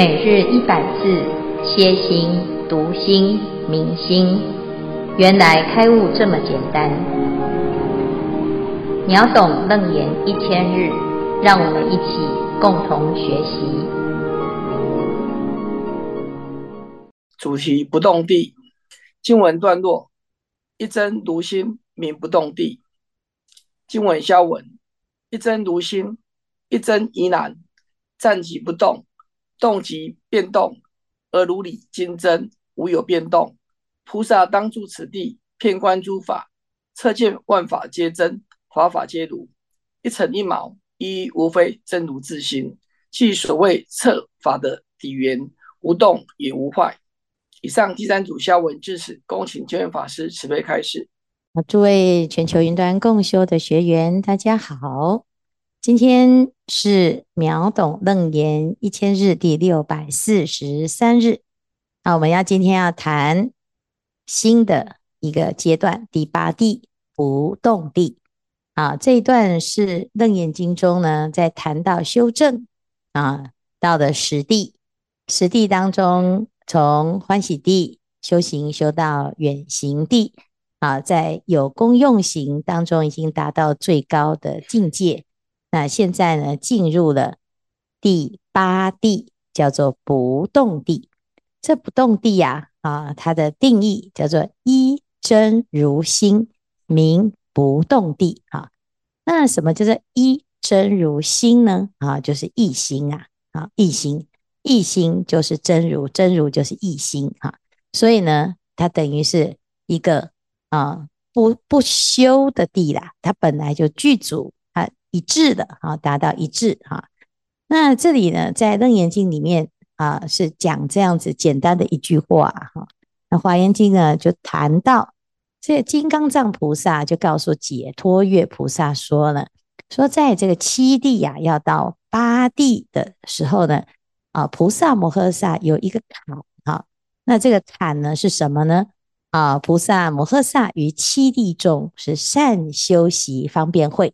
每日一百字，歇心、读心、明心，原来开悟这么简单。秒懂楞严一千日，让我们一起共同学习。主题不动地，经文段落：一真如心，名不动地。经文消文：一真如心，一真宜难，暂即不动。动即变动，而如理金真，无有变动。菩萨当住此地，遍观诸法，彻见万法皆真，法法皆如。一尘一毛，一一无非真如自心，即所谓测法的底缘，无动也无坏。以上第三组消文至此，恭请觉远法师慈悲开示。诸位全球云端共修的学员，大家好。今天是秒懂楞严一千日第六百四十三日，那我们要今天要谈新的一个阶段，第八地不动地啊。这一段是楞严经中呢，在谈到修正啊，到的十地，十地当中，从欢喜地修行修到远行地啊，在有功用行当中，已经达到最高的境界。那现在呢，进入了第八地，叫做不动地。这不动地呀，啊，它的定义叫做一真如心，名不动地。啊，那什么叫做一真如心呢？啊，就是一心啊，啊，一心，一心就是真如，真如就是一心。啊，所以呢，它等于是一个啊，不不修的地啦，它本来就具足。一致的啊，达到一致哈。那这里呢，在《楞严经》里面啊，是讲这样子简单的一句话哈。那《华严经》呢，就谈到这金刚藏菩萨就告诉解脱月菩萨说了，说在这个七地呀，要到八地的时候呢，啊，菩萨摩诃萨有一个坎哈。那这个坎呢是什么呢？啊，菩萨摩诃萨于七地中是善修习方便会。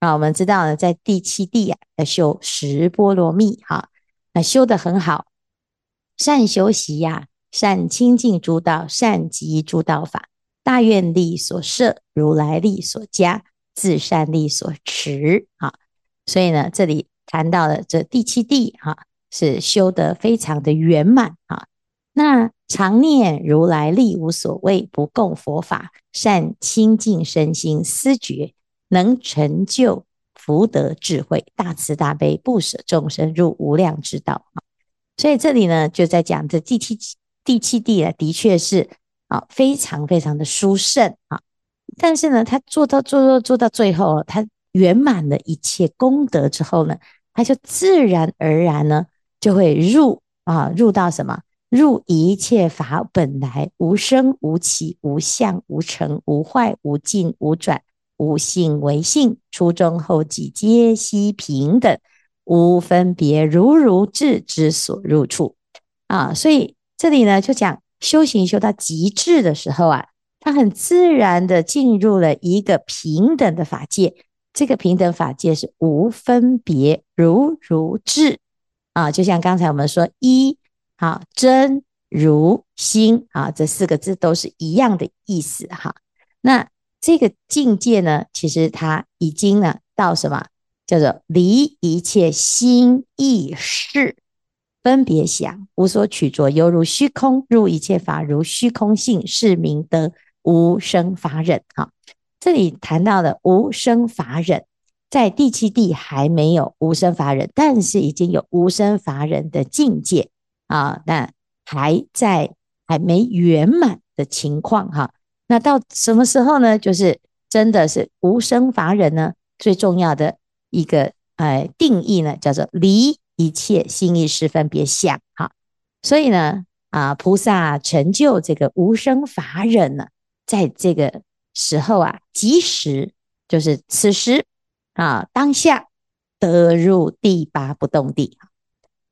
啊，我们知道呢，在第七地啊，要修十波罗蜜，哈，那修得很好，善修习呀，善清净诸道，善集诸道法，大愿力所摄，如来力所加，自善力所持，啊，所以呢，这里谈到了这第七地，哈，是修得非常的圆满，啊，那常念如来力无所谓，不共佛法，善清净身心思觉。能成就福德智慧，大慈大悲，不舍众生，入无量之道啊！所以这里呢，就在讲这第七第七地啊，的确是啊，非常非常的殊胜啊。但是呢，他做到做到做到最后，他圆满了一切功德之后呢，他就自然而然呢，就会入啊，入到什么？入一切法本来，无生无起，无相无成，无坏无尽无转。无性为性，初中后几皆悉平等，无分别，如如智之所入处啊！所以这里呢，就讲修行修到极致的时候啊，他很自然的进入了一个平等的法界。这个平等法界是无分别，如如智啊！就像刚才我们说一啊，真如心啊，这四个字都是一样的意思哈。那这个境界呢，其实它已经呢到什么叫做离一切心意识分别想，无所取着，犹如虚空，入一切法如虚空性，是名得无生法忍。哈，这里谈到的无生法忍，在第七地还没有无生法忍，但是已经有无生法忍的境界啊，但还在还没圆满的情况哈。那到什么时候呢？就是真的是无生法忍呢？最重要的一个呃定义呢，叫做离一切心意识分别想。哈，所以呢啊，菩萨成就这个无生法忍呢，在这个时候啊，即时就是此时啊，当下得入第八不动地。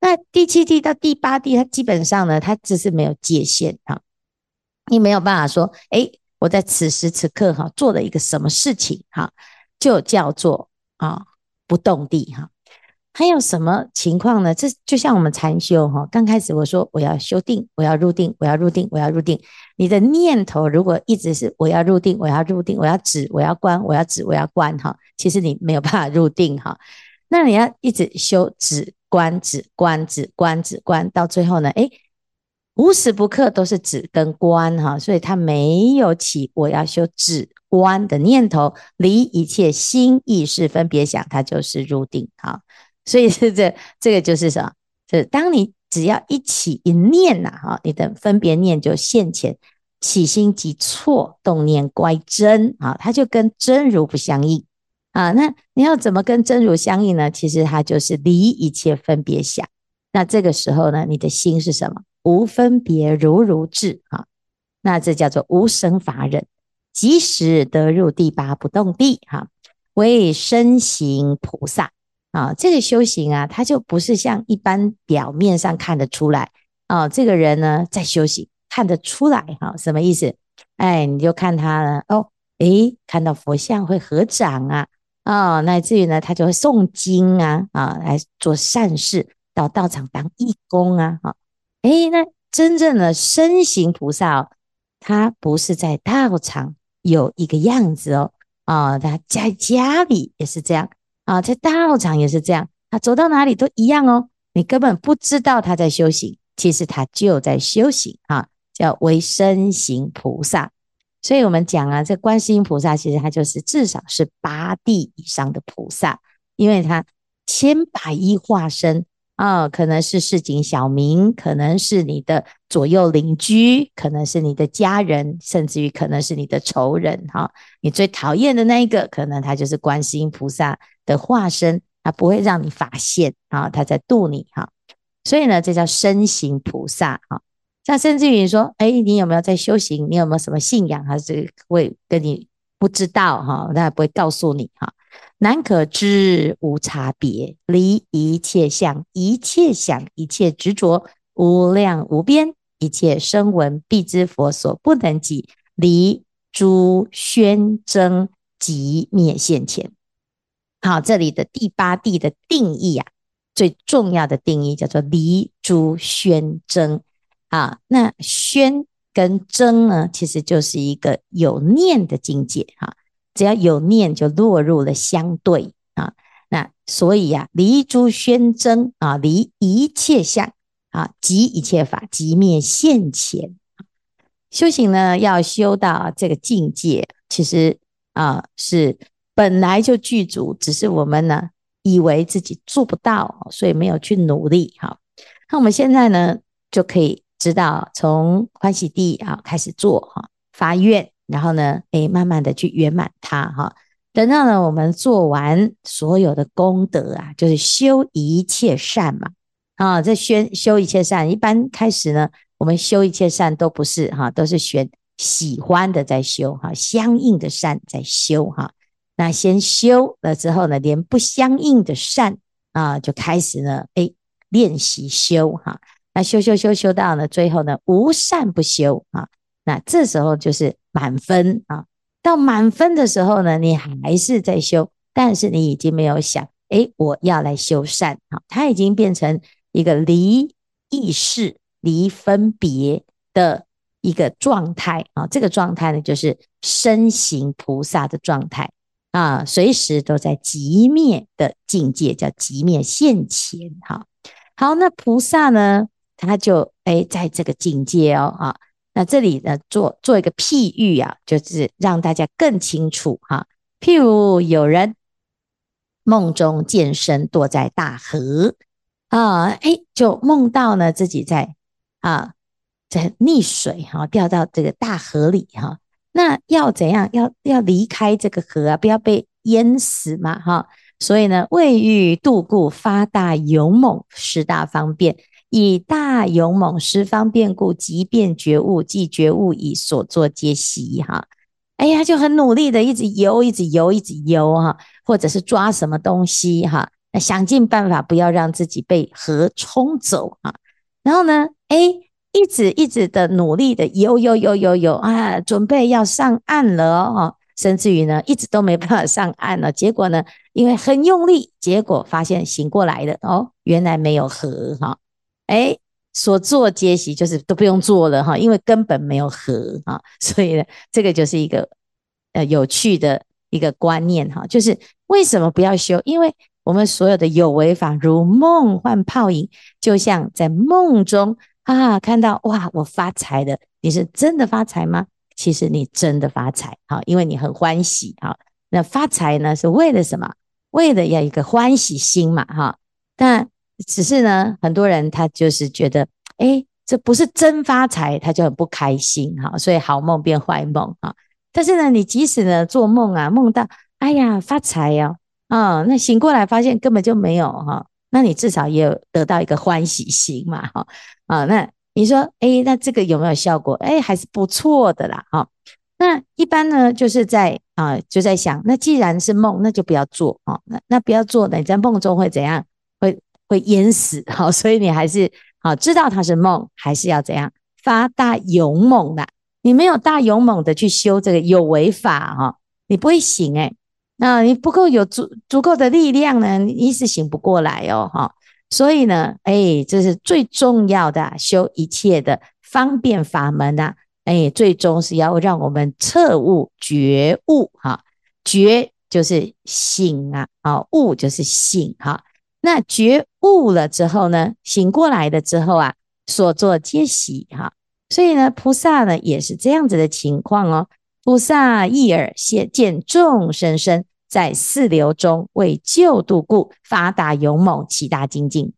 那第七地到第八地，它基本上呢，它只是没有界限啊，你没有办法说，哎。我在此时此刻哈做了一个什么事情哈，就叫做啊不动地哈。还有什么情况呢？这就像我们禅修哈，刚开始我说我要修定，我要入定，我要入定，我要入定。你的念头如果一直是我要入定，我要入定，我要止，我要观，我要止，我要观哈，其实你没有办法入定哈。那你要一直修止观止观止观止观，到最后呢，诶，无时不刻都是止跟观哈，所以他没有起我要修止观的念头，离一切心意识分别想，它就是入定哈。所以是这这个就是什么？就是当你只要一起一念呐，哈，你的分别念就现前，起心即错，动念乖真啊，它就跟真如不相应啊。那你要怎么跟真如相应呢？其实它就是离一切分别想。那这个时候呢，你的心是什么？无分别如如智啊。那这叫做无生法忍，即时得入第八不动地哈，为身行菩萨。啊，这个修行啊，它就不是像一般表面上看得出来啊。这个人呢，在修行看得出来哈，什么意思？哎，你就看他呢，哦，诶，看到佛像会合掌啊，啊，乃至于呢，他就会诵经啊，啊，来做善事，到道场当义工啊，哈，诶，那真正的身行菩萨哦，他不是在道场有一个样子哦，啊，他在家里也是这样。啊，在道场也是这样，他走到哪里都一样哦。你根本不知道他在修行，其实他就在修行啊，叫为身行菩萨。所以我们讲啊，这观世音菩萨其实他就是至少是八地以上的菩萨，因为他千百亿化身啊，可能是市井小民，可能是你的左右邻居，可能是你的家人，甚至于可能是你的仇人哈。你最讨厌的那一个，可能他就是观世音菩萨。的化身，他不会让你发现啊，他在度你哈，所以呢，这叫身行菩萨哈。像甚至于说，哎，你有没有在修行？你有没有什么信仰？还是会跟你不知道哈，他也不会告诉你哈。难可知无差别，离一切相，一切想，一切执着，无量无边，一切声闻辟知佛所不能及，离诸宣征即灭现前。好，这里的第八地的定义啊，最重要的定义叫做离诸宣征啊。那宣跟征呢，其实就是一个有念的境界哈。只要有念，就落入了相对啊。那所以啊，离诸宣征啊，离一切相啊，即一切法，即灭现前。修行呢，要修到这个境界，其实啊是。本来就具足，只是我们呢以为自己做不到，所以没有去努力。哈，那我们现在呢就可以知道，从欢喜地啊开始做哈，发愿，然后呢，诶，慢慢的去圆满它哈。等到呢我们做完所有的功德啊，就是修一切善嘛。啊，这宣修一切善，一般开始呢，我们修一切善都不是哈，都是选喜欢的在修哈，相应的善在修哈。那先修了之后呢，连不相应的善啊，就开始呢，哎，练习修哈。那修修修修到呢，最后呢，无善不修啊。那这时候就是满分啊。到满分的时候呢，你还是在修，但是你已经没有想，哎，我要来修善啊。它已经变成一个离意识、离分别的一个状态啊。这个状态呢，就是身行菩萨的状态。啊，随时都在极灭的境界，叫极灭现前。哈，好，那菩萨呢，他就诶在这个境界哦，啊，那这里呢，做做一个譬喻啊，就是让大家更清楚哈。譬如有人梦中见身堕在大河啊，诶，就梦到呢自己在啊在溺水哈，掉到这个大河里哈。那要怎样？要要离开这个河啊，不要被淹死嘛，哈。所以呢，未遇度故，发大勇猛，十大方便，以大勇猛施方便故，即便觉悟，即觉悟以，所作皆悉，哈。哎呀，就很努力的一直游，一直游，一直游，哈，或者是抓什么东西，哈，想尽办法不要让自己被河冲走，哈。然后呢，哎。一直一直的努力的游游游游游啊，准备要上岸了哦，甚至于呢，一直都没办法上岸了。结果呢，因为很用力，结果发现醒过来了哦，原来没有河哈，哎，所做皆习就是都不用做了哈，因为根本没有合啊，所以呢，这个就是一个呃有趣的一个观念哈，就是为什么不要修？因为我们所有的有为法如梦幻泡影，就像在梦中啊看到哇，我发财的，你是真的发财吗？其实你真的发财哈，因为你很欢喜哈。那发财呢是为了什么？为了要一个欢喜心嘛哈。但只是呢，很多人他就是觉得，哎，这不是真发财，他就很不开心哈。所以好梦变坏梦啊。但是呢，你即使呢做梦啊，梦到哎呀发财哦，啊，那醒过来发现根本就没有哈，那你至少也有得到一个欢喜心嘛哈啊那。你说，哎，那这个有没有效果？哎，还是不错的啦，哈。那一般呢，就是在啊，就在想，那既然是梦，那就不要做啊。那那不要做，你在梦中会怎样？会淹死，好，所以你还是好，知道它是梦，还是要怎样发大勇猛的？你没有大勇猛的去修这个有为法哈，你不会醒哎。那你不够有足足够的力量呢，你一时醒不过来哦，哈。所以呢，哎，这是最重要的修一切的方便法门呐，哎，最终是要让我们彻悟觉悟哈，觉就是醒啊，啊，悟就是醒哈。那觉悟了之后呢，醒过来了之后啊，所作皆喜哈。所以呢，菩萨呢也是这样子的情况哦，菩萨一耳现见众生身。在四流中为救度故，发达勇猛，起大精进。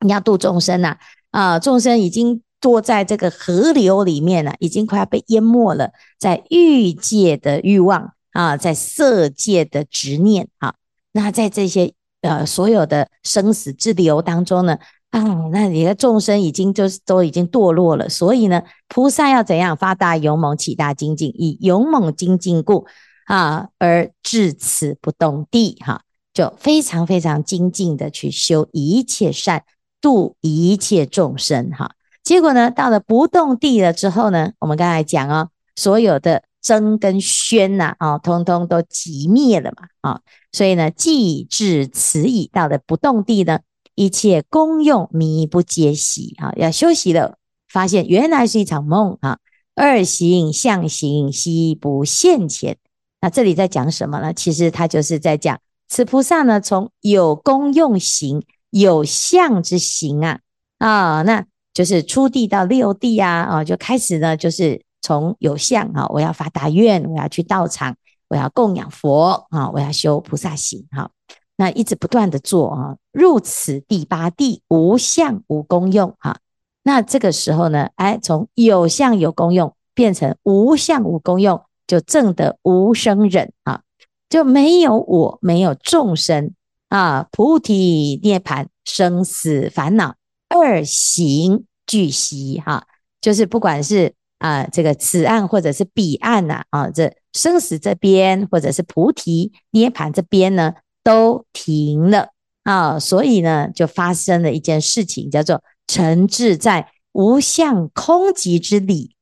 你要度众生呐，啊，啊，众生已经堕在这个河流里面了，已经快要被淹没了。在欲界的欲望啊，在色界的执念啊，那在这些呃所有的生死之流当中呢，啊，那你的众生已经就是都已经堕落了。所以呢，菩萨要怎样发大勇猛，起大精进，以勇猛精进故。啊，而至此不动地，哈，就非常非常精进的去修一切善，度一切众生，哈。结果呢，到了不动地了之后呢，我们刚才讲哦，所有的争跟喧呐，啊，通通都寂灭了嘛，啊，所以呢，既至此矣，到了不动地呢，一切功用迷不皆息，啊，要休息了，发现原来是一场梦，啊，二行相行悉不现前。那这里在讲什么呢？其实他就是在讲，此菩萨呢，从有功用行、有相之行啊，啊，那就是初地到六地啊，啊，就开始呢，就是从有相啊，我要发大愿，我要去道场，我要供养佛啊，我要修菩萨行，哈，那一直不断的做啊，入此第八地，无相无功用，哈，那这个时候呢，哎，从有相有功用变成无相无功用。就证得无生忍啊，就没有我，没有众生啊，菩提涅槃，生死烦恼二行俱息哈，就是不管是啊这个此岸或者是彼岸呐啊，这生死这边或者是菩提涅槃这边呢，都停了啊，所以呢，就发生了一件事情，叫做沉滞在无相空寂之理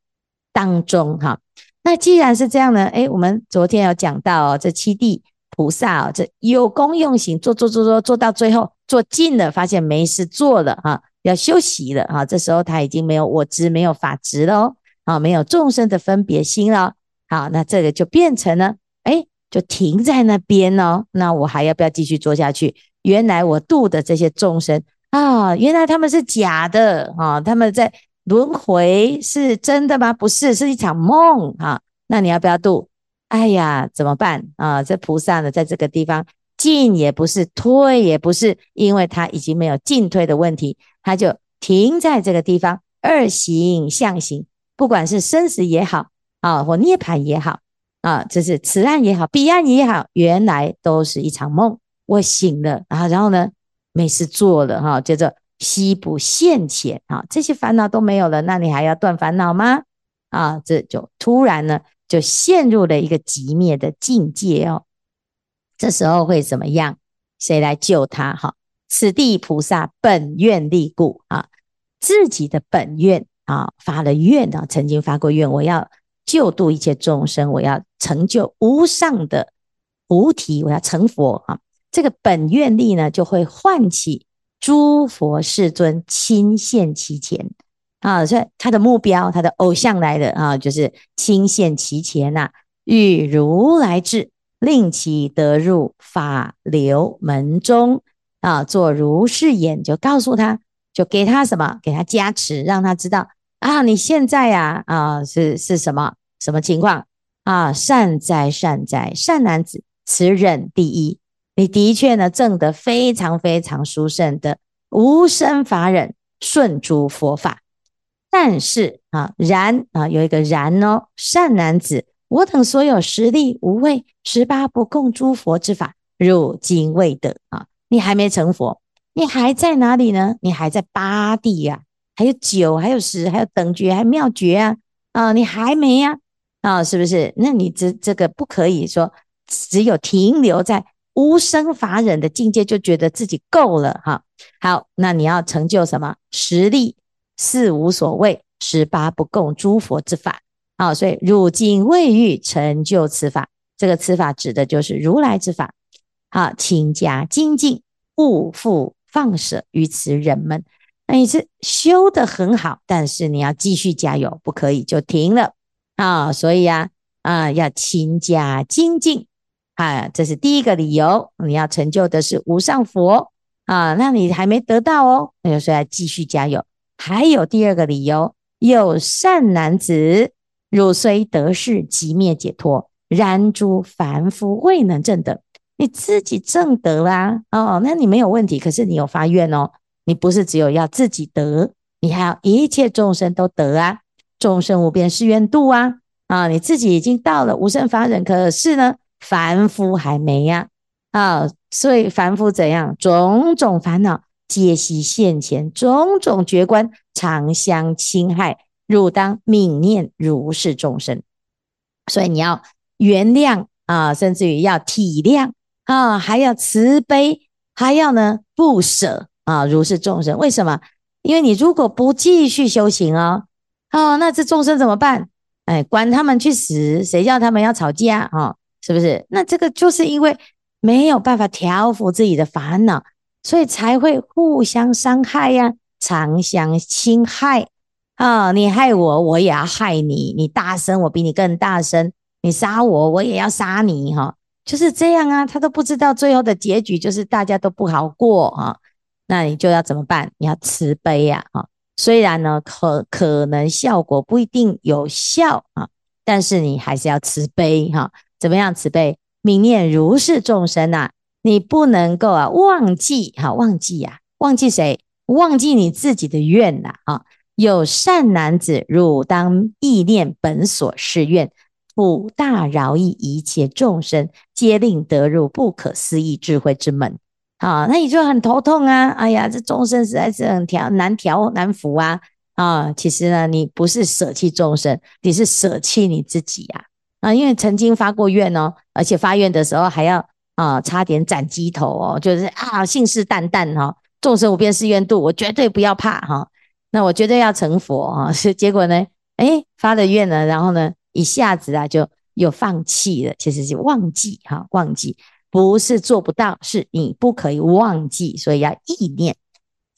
当中哈。那既然是这样呢，诶，我们昨天有讲到哦，这七地菩萨哦，这有功用行，做做做做做到最后做尽了，发现没事做了哈，要休息了哈，这时候他已经没有我执，没有法执了哦，啊，没有众生的分别心了，好，那这个就变成了，诶，就停在那边哦，那我还要不要继续做下去？原来我度的这些众生啊，原来他们是假的啊，他们在。轮回是真的吗？不是，是一场梦啊！那你要不要度？哎呀，怎么办啊？这菩萨呢，在这个地方进也不是，退也不是，因为他已经没有进退的问题，他就停在这个地方。二行相行，不管是生死也好啊，或涅槃也好啊，这是此岸也好，彼岸也好，原来都是一场梦。我醒了啊，然后呢，没事做了哈，接着。悉不现前啊，这些烦恼都没有了，那你还要断烦恼吗？啊，这就突然呢，就陷入了一个极灭的境界哦。这时候会怎么样？谁来救他？哈，此地菩萨本愿力故啊，自己的本愿啊，发了愿啊，曾经发过愿，我要救度一切众生，我要成就无上的菩提，我要成佛啊。这个本愿力呢，就会唤起诸佛世尊亲现其前啊。所以他的目标，他的偶像来的啊，就是亲现其前呐、啊，欲如来智，令其得入法流门中啊，做如是言，就告诉他，就给他什么，给他加持，让他知道啊，你现在呀啊，是是什么什么情况啊？善哉善哉，善男子，此忍第一。你的确呢，证得非常非常殊胜的无生法忍，顺诸佛法。但是啊，然啊，有一个然哦，善男子，我等所有实力无畏十八不共诸佛之法，汝今未得啊，你还没成佛，你还在哪里呢？你还在八地呀、还有九，还有十，还有等觉，还有妙觉啊啊，你还没呀啊，啊，是不是？那你这这个不可以说只有停留在。无生法忍的境界，就觉得自己够了哈。好，那你要成就什么？十力四无所谓，十八不共诸佛之法。好，所以汝今未欲成就此法，这个此法指的就是如来之法。好，请加精进，勿复放舍于此人们。那你是修得很好，但是你要继续加油，不可以就停了啊。所以呀，啊，要勤加精进。啊，这是第一个理由，你要成就的是无上佛啊，那你还没得到哦，那就说要继续加油。还有第二个理由，有善男子，汝虽得是寂灭解脱，然诸凡夫未能证得，你自己证得啦，哦，那你没有问题。可是你有发愿哦，你不是只有要自己得，你还要一切众生都得啊，众生无边誓愿度啊，啊，你自己已经到了无生法忍，可是呢？凡夫还没呀，啊，所以凡夫怎样？种种烦恼皆悉现前，种种觉观常相侵害，汝当泯念如是众生。所以你要原谅啊，甚至于要体谅啊，还要慈悲，还要呢不舍啊，如是众生。为什么？因为你如果不继续修行哦，哦，那这众生怎么办？哎，管他们去死，谁叫他们要吵架啊？是不是？那这个就是因为没有办法调伏自己的烦恼，所以才会互相伤害呀、常相侵害啊！你害我，我也要害你；你大声，我比你更大声；你杀我，我也要杀你。哈，就是这样啊！他都不知道最后的结局就是大家都不好过啊！那你就要怎么办？你要慈悲呀！哈，虽然呢，可可能效果不一定有效啊，但是你还是要慈悲哈。怎么样慈悲？明念如是众生呐、啊，你不能够啊忘记哈，忘记呀、忘记谁？忘记你自己的愿呐啊！有善男子，汝当忆念本所誓愿，普大饶益一切众生，皆令得入不可思议智慧之门。啊，那你就很头痛啊！哎呀，这众生实在是很调难调难服啊！啊，其实呢，你不是舍弃众生，你是舍弃你自己呀、啊。啊，因为曾经发过愿哦，而且发愿的时候还要啊，差点斩鸡头哦，就是啊，信誓旦旦哈，众生无边誓愿度，我绝对不要怕哈，那我绝对要成佛啊，是结果呢，诶，发了愿呢，然后呢，一下子啊就又放弃了，其实是忘记哈，忘记不是做不到，是你不可以忘记，所以要意念，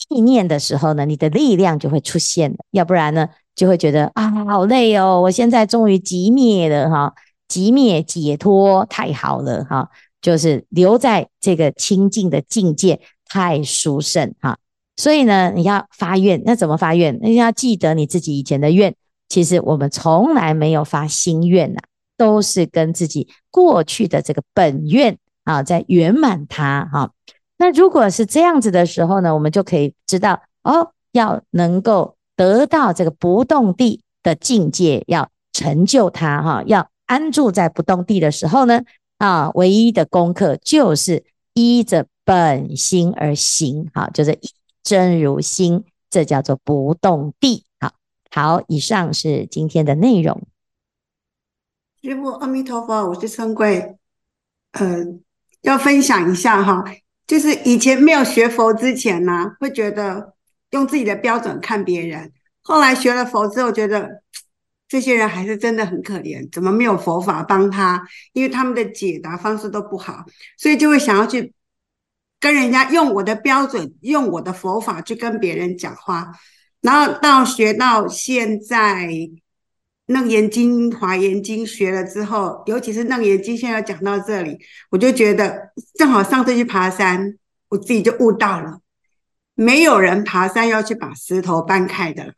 意念的时候呢，你的力量就会出现了，要不然呢？就会觉得啊，好累哦！我现在终于寂灭了哈，寂灭解脱太好了哈，就是留在这个清净的境界太殊胜哈。所以呢，你要发愿，那怎么发愿？你要记得你自己以前的愿。其实我们从来没有发心愿呐，都是跟自己过去的这个本愿啊，在圆满它哈。那如果是这样子的时候呢，我们就可以知道哦，要能够。得到这个不动地的境界，要成就它哈，要安住在不动地的时候呢，啊，唯一的功课就是依着本心而行，哈，就是真如心，这叫做不动地。好，好，以上是今天的内容。师父，阿弥陀佛，我是春桂，嗯，要分享一下哈，就是以前没有学佛之前呢、会觉得。用自己的标准看别人，后来学了佛之后，觉得这些人还是真的很可怜，怎么没有佛法帮他？因为他们的解答方式都不好，所以就会想要去跟人家用我的标准，用我的佛法去跟别人讲话，然后到学到现在，楞严经、华严经学了之后，尤其是楞严经，现在要讲到这里，我就觉得正好上次去爬山，我自己就悟到了，没有人爬山要去把石头搬开的，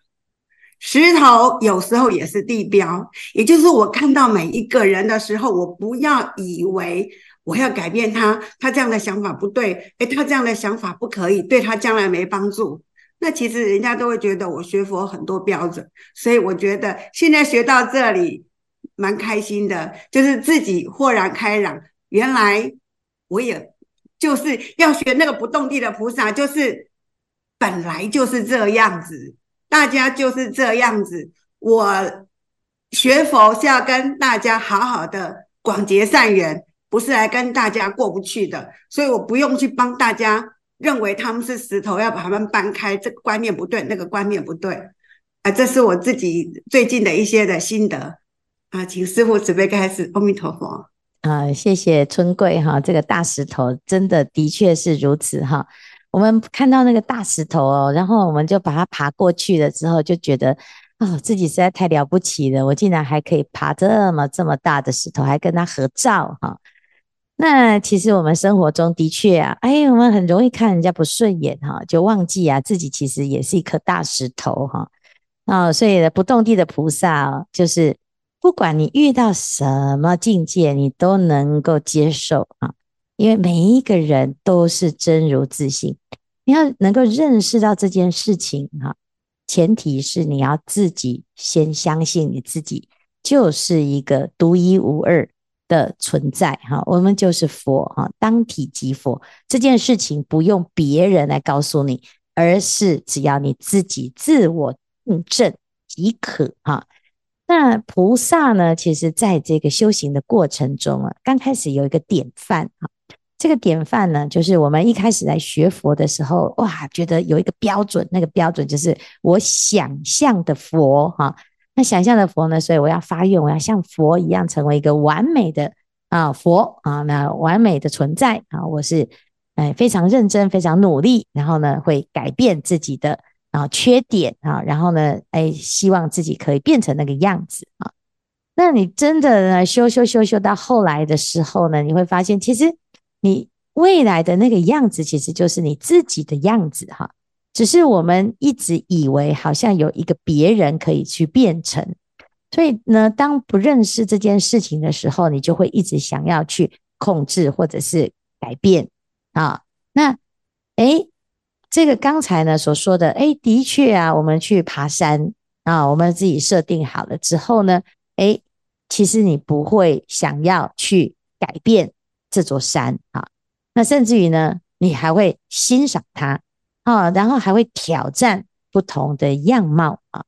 石头有时候也是地标，也就是我看到每一个人的时候，我不要以为。我要改变他，他这样的想法不对，诶，他这样的想法不可以，对他将来没帮助。那其实人家都会觉得我学佛很多标准，所以我觉得现在学到这里蛮开心的，就是自己豁然开朗。原来我也就是要学那个不动地的菩萨，就是本来就是这样子，大家就是这样子。我学佛是要跟大家好好的广结善缘。不是来跟大家过不去的，所以我不用去帮大家认为他们是石头，要把他们搬开。这个观念不对，那个观念不对啊！这是我自己最近的一些的心得啊，请师父慈悲开示。阿弥陀佛啊，谢谢春桂哈，这个大石头真的的确是如此哈。我们看到那个大石头哦，然后我们就把它爬过去了之后，就觉得哦，自己实在太了不起了，我竟然还可以爬这么这么大的石头，还跟他合照哈。那其实我们生活中的确啊，哎，我们很容易看人家不顺眼哈，就忘记啊自己其实也是一颗大石头哈。啊，所以呢不动地的菩萨就是不管你遇到什么境界，你都能够接受啊，因为每一个人都是真如自性，你要能够认识到这件事情哈，前提是你要自己先相信你自己就是一个独一无二。的存在哈，我们就是佛哈，当体即佛这件事情不用别人来告诉你，而是只要你自己自我印证即可哈。那菩萨呢，其实在这个修行的过程中啊，刚开始有一个典范哈，这个典范呢，就是我们一开始来学佛的时候，哇，觉得有一个标准，那个标准就是我想象的佛哈。那想象的佛呢？所以我要发愿，我要像佛一样成为一个完美的啊佛啊，那完美的存在啊！我是哎非常认真、非常努力，然后呢会改变自己的啊缺点啊，然后呢哎希望自己可以变成那个样子啊。那你真的呢修修修修到后来的时候呢，你会发现其实你未来的那个样子，其实就是你自己的样子哈。只是我们一直以为好像有一个别人可以去变成，所以呢，当不认识这件事情的时候，你就会一直想要去控制或者是改变啊。那诶，这个刚才呢所说的，诶，的确啊，我们去爬山啊，我们自己设定好了之后呢，诶，其实你不会想要去改变这座山啊，那甚至于呢，你还会欣赏它。啊，然后还会挑战不同的样貌啊。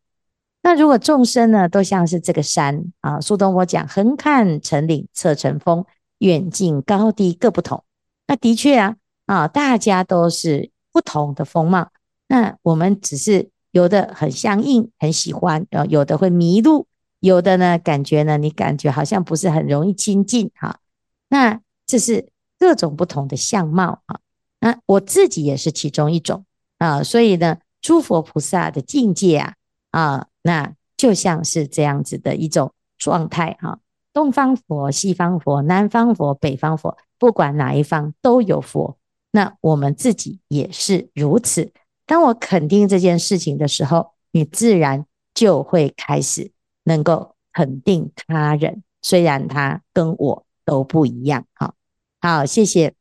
那如果众生呢，都像是这个山啊，苏东坡讲“横看成岭侧成峰，远近高低各不同”。那的确啊，啊，大家都是不同的风貌。那我们只是有的很相应，很喜欢；有的会迷路，有的呢，感觉呢，你感觉好像不是很容易亲近哈。那这是各种不同的相貌啊。那我自己也是其中一种。啊，所以呢，诸佛菩萨的境界啊，啊，那就像是这样子的一种状态哈。东方佛、西方佛、南方佛、北方佛，不管哪一方都有佛。那我们自己也是如此。当我肯定这件事情的时候，你自然就会开始能够肯定他人，虽然他跟我都不一样。好，好，谢谢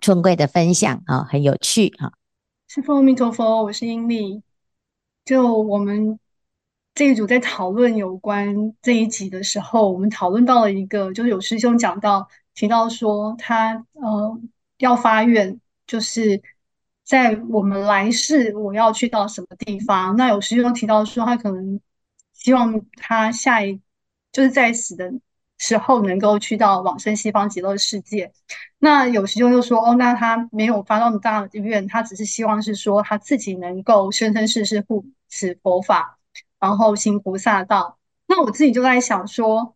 春贵的分享啊，很有趣哈。师父阿弥陀佛，我是英利。就我们这一组在讨论有关这一集的时候，我们讨论到了一个，就是有师兄讲到提到说他呃要发愿，就是在我们来世我要去到什么地方。那有师兄提到说他可能希望他下一就是在死的。之后能够去到往生西方极乐世界，那有师兄就说：“哦，那他没有发那么大的愿，他只是希望是说他自己能够生生世世护持佛法，然后行菩萨道。”那我自己就在想说，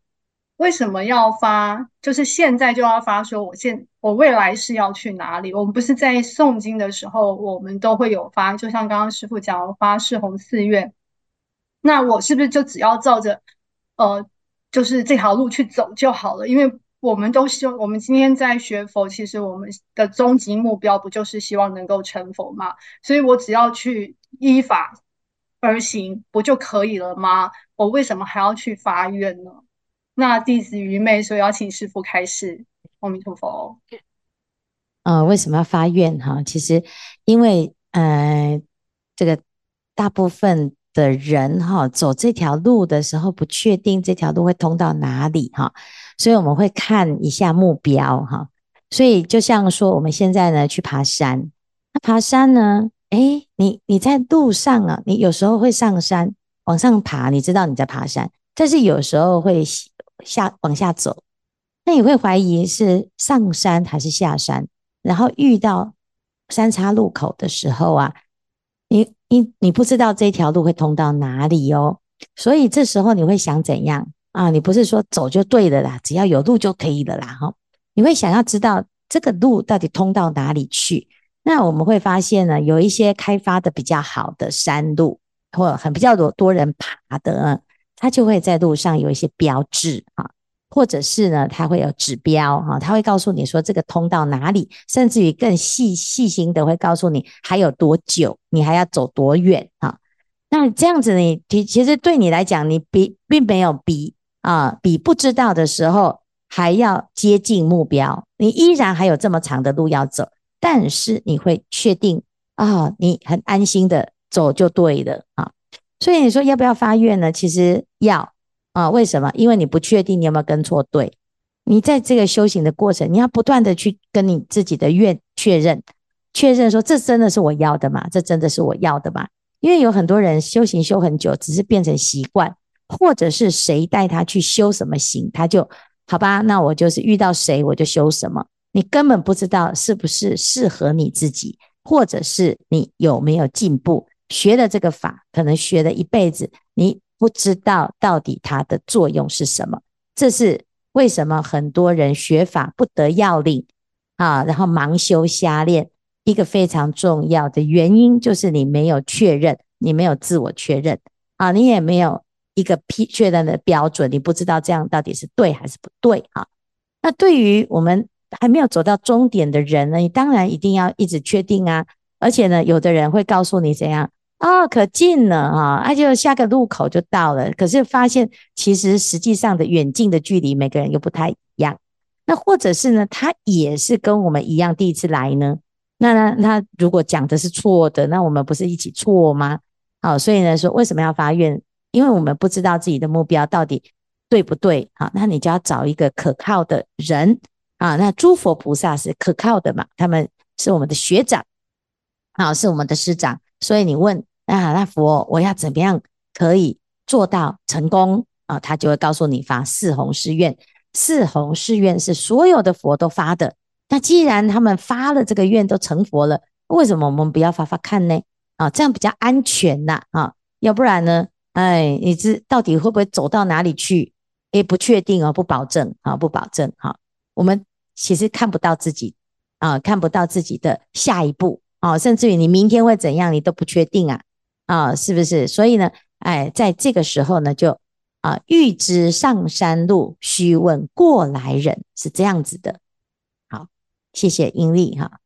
为什么要发？就是现在就要发，说我现我未来是要去哪里？我们不是在诵经的时候，我们都会有发，就像刚刚师父讲发四弘誓愿。那我是不是就只要照着呃，就是这条路去走就好了？因为我们都希望，我们今天在学佛，其实我们的终极目标不就是希望能够成佛吗？所以我只要去依法而行，不就可以了吗？我为什么还要去发愿呢？那弟子愚昧，所以要请师父开示。阿弥陀佛。呃，为什么要发愿哈？其实因为呃，这个大部分的人哈，走这条路的时候不确定这条路会通到哪里哈，所以我们会看一下目标哈。所以就像说我们现在呢去爬山，那爬山呢，诶，你你在路上啊，你有时候会上山往上爬，你知道你在爬山，但是有时候会。下往下走，那你会怀疑是上山还是下山？然后遇到三岔路口的时候啊，你你不知道这条路会通到哪里哦，所以这时候你会想怎样啊？你不是说走就对了啦，只要有路就可以了啦哈？你会想要知道这个路到底通到哪里去？那我们会发现呢，有一些开发的比较好的山路，或很比较多多人爬的。它就会在路上有一些标志啊，或者是呢，它会有指标哈，它会告诉你说这个通到哪里，甚至于更细细心的会告诉你还有多久，你还要走多远啊。那这样子你其其实对你来讲，你比并没有比啊比不知道的时候还要接近目标，你依然还有这么长的路要走，但是你会确定啊，你很安心的走就对了啊。所以你说要不要发愿呢？其实要啊，为什么？因为你不确定你有没有跟错队。你在这个修行的过程，你要不断的去跟你自己的愿确认，确认说这真的是我要的吗？这真的是我要的吗？因为有很多人修行修很久，只是变成习惯，或者是谁带他去修什么行，他就好吧。那我就是遇到谁我就修什么，你根本不知道是不是适合你自己，或者是你有没有进步。学了这个法，可能学了一辈子，你不知道到底它的作用是什么。这是为什么很多人学法不得要领啊，然后盲修瞎练，一个非常重要的原因就是你没有确认，你没有自我确认啊，你也没有一个批确认的标准，你不知道这样到底是对还是不对啊。那对于我们还没有走到终点的人呢，你当然一定要一直确定啊，而且呢，有的人会告诉你怎样。哦，可近了哈，那、就下个路口就到了。可是发现其实实际上的远近的距离，每个人又不太一样。那或者是呢，他也是跟我们一样第一次来呢？那那那如果讲的是错的，那我们不是一起错吗？好，所以呢说为什么要发愿？因为我们不知道自己的目标到底对不对。好，那你就要找一个可靠的人啊。那诸佛菩萨是可靠的嘛？他们是我们的学长，好，是我们的师长。所以你问啊，那佛我要怎么样可以做到成功啊？他就会告诉你发四弘誓愿。四弘誓愿是所有的佛都发的。那既然他们发了这个愿都成佛了，为什么我们不要发发看呢？啊，这样比较安全呐啊！要不然呢，哎，你这到底会不会走到哪里去？也不确定哦，不保证啊，不保证哈。我们其实看不到自己啊，看不到自己的下一步。啊，甚至于你明天会怎样，你都不确定啊，啊，是不是？所以呢，哎，在这个时候呢，就啊，欲知上山路，须问过来人，是这样子的。好，谢谢英丽哈。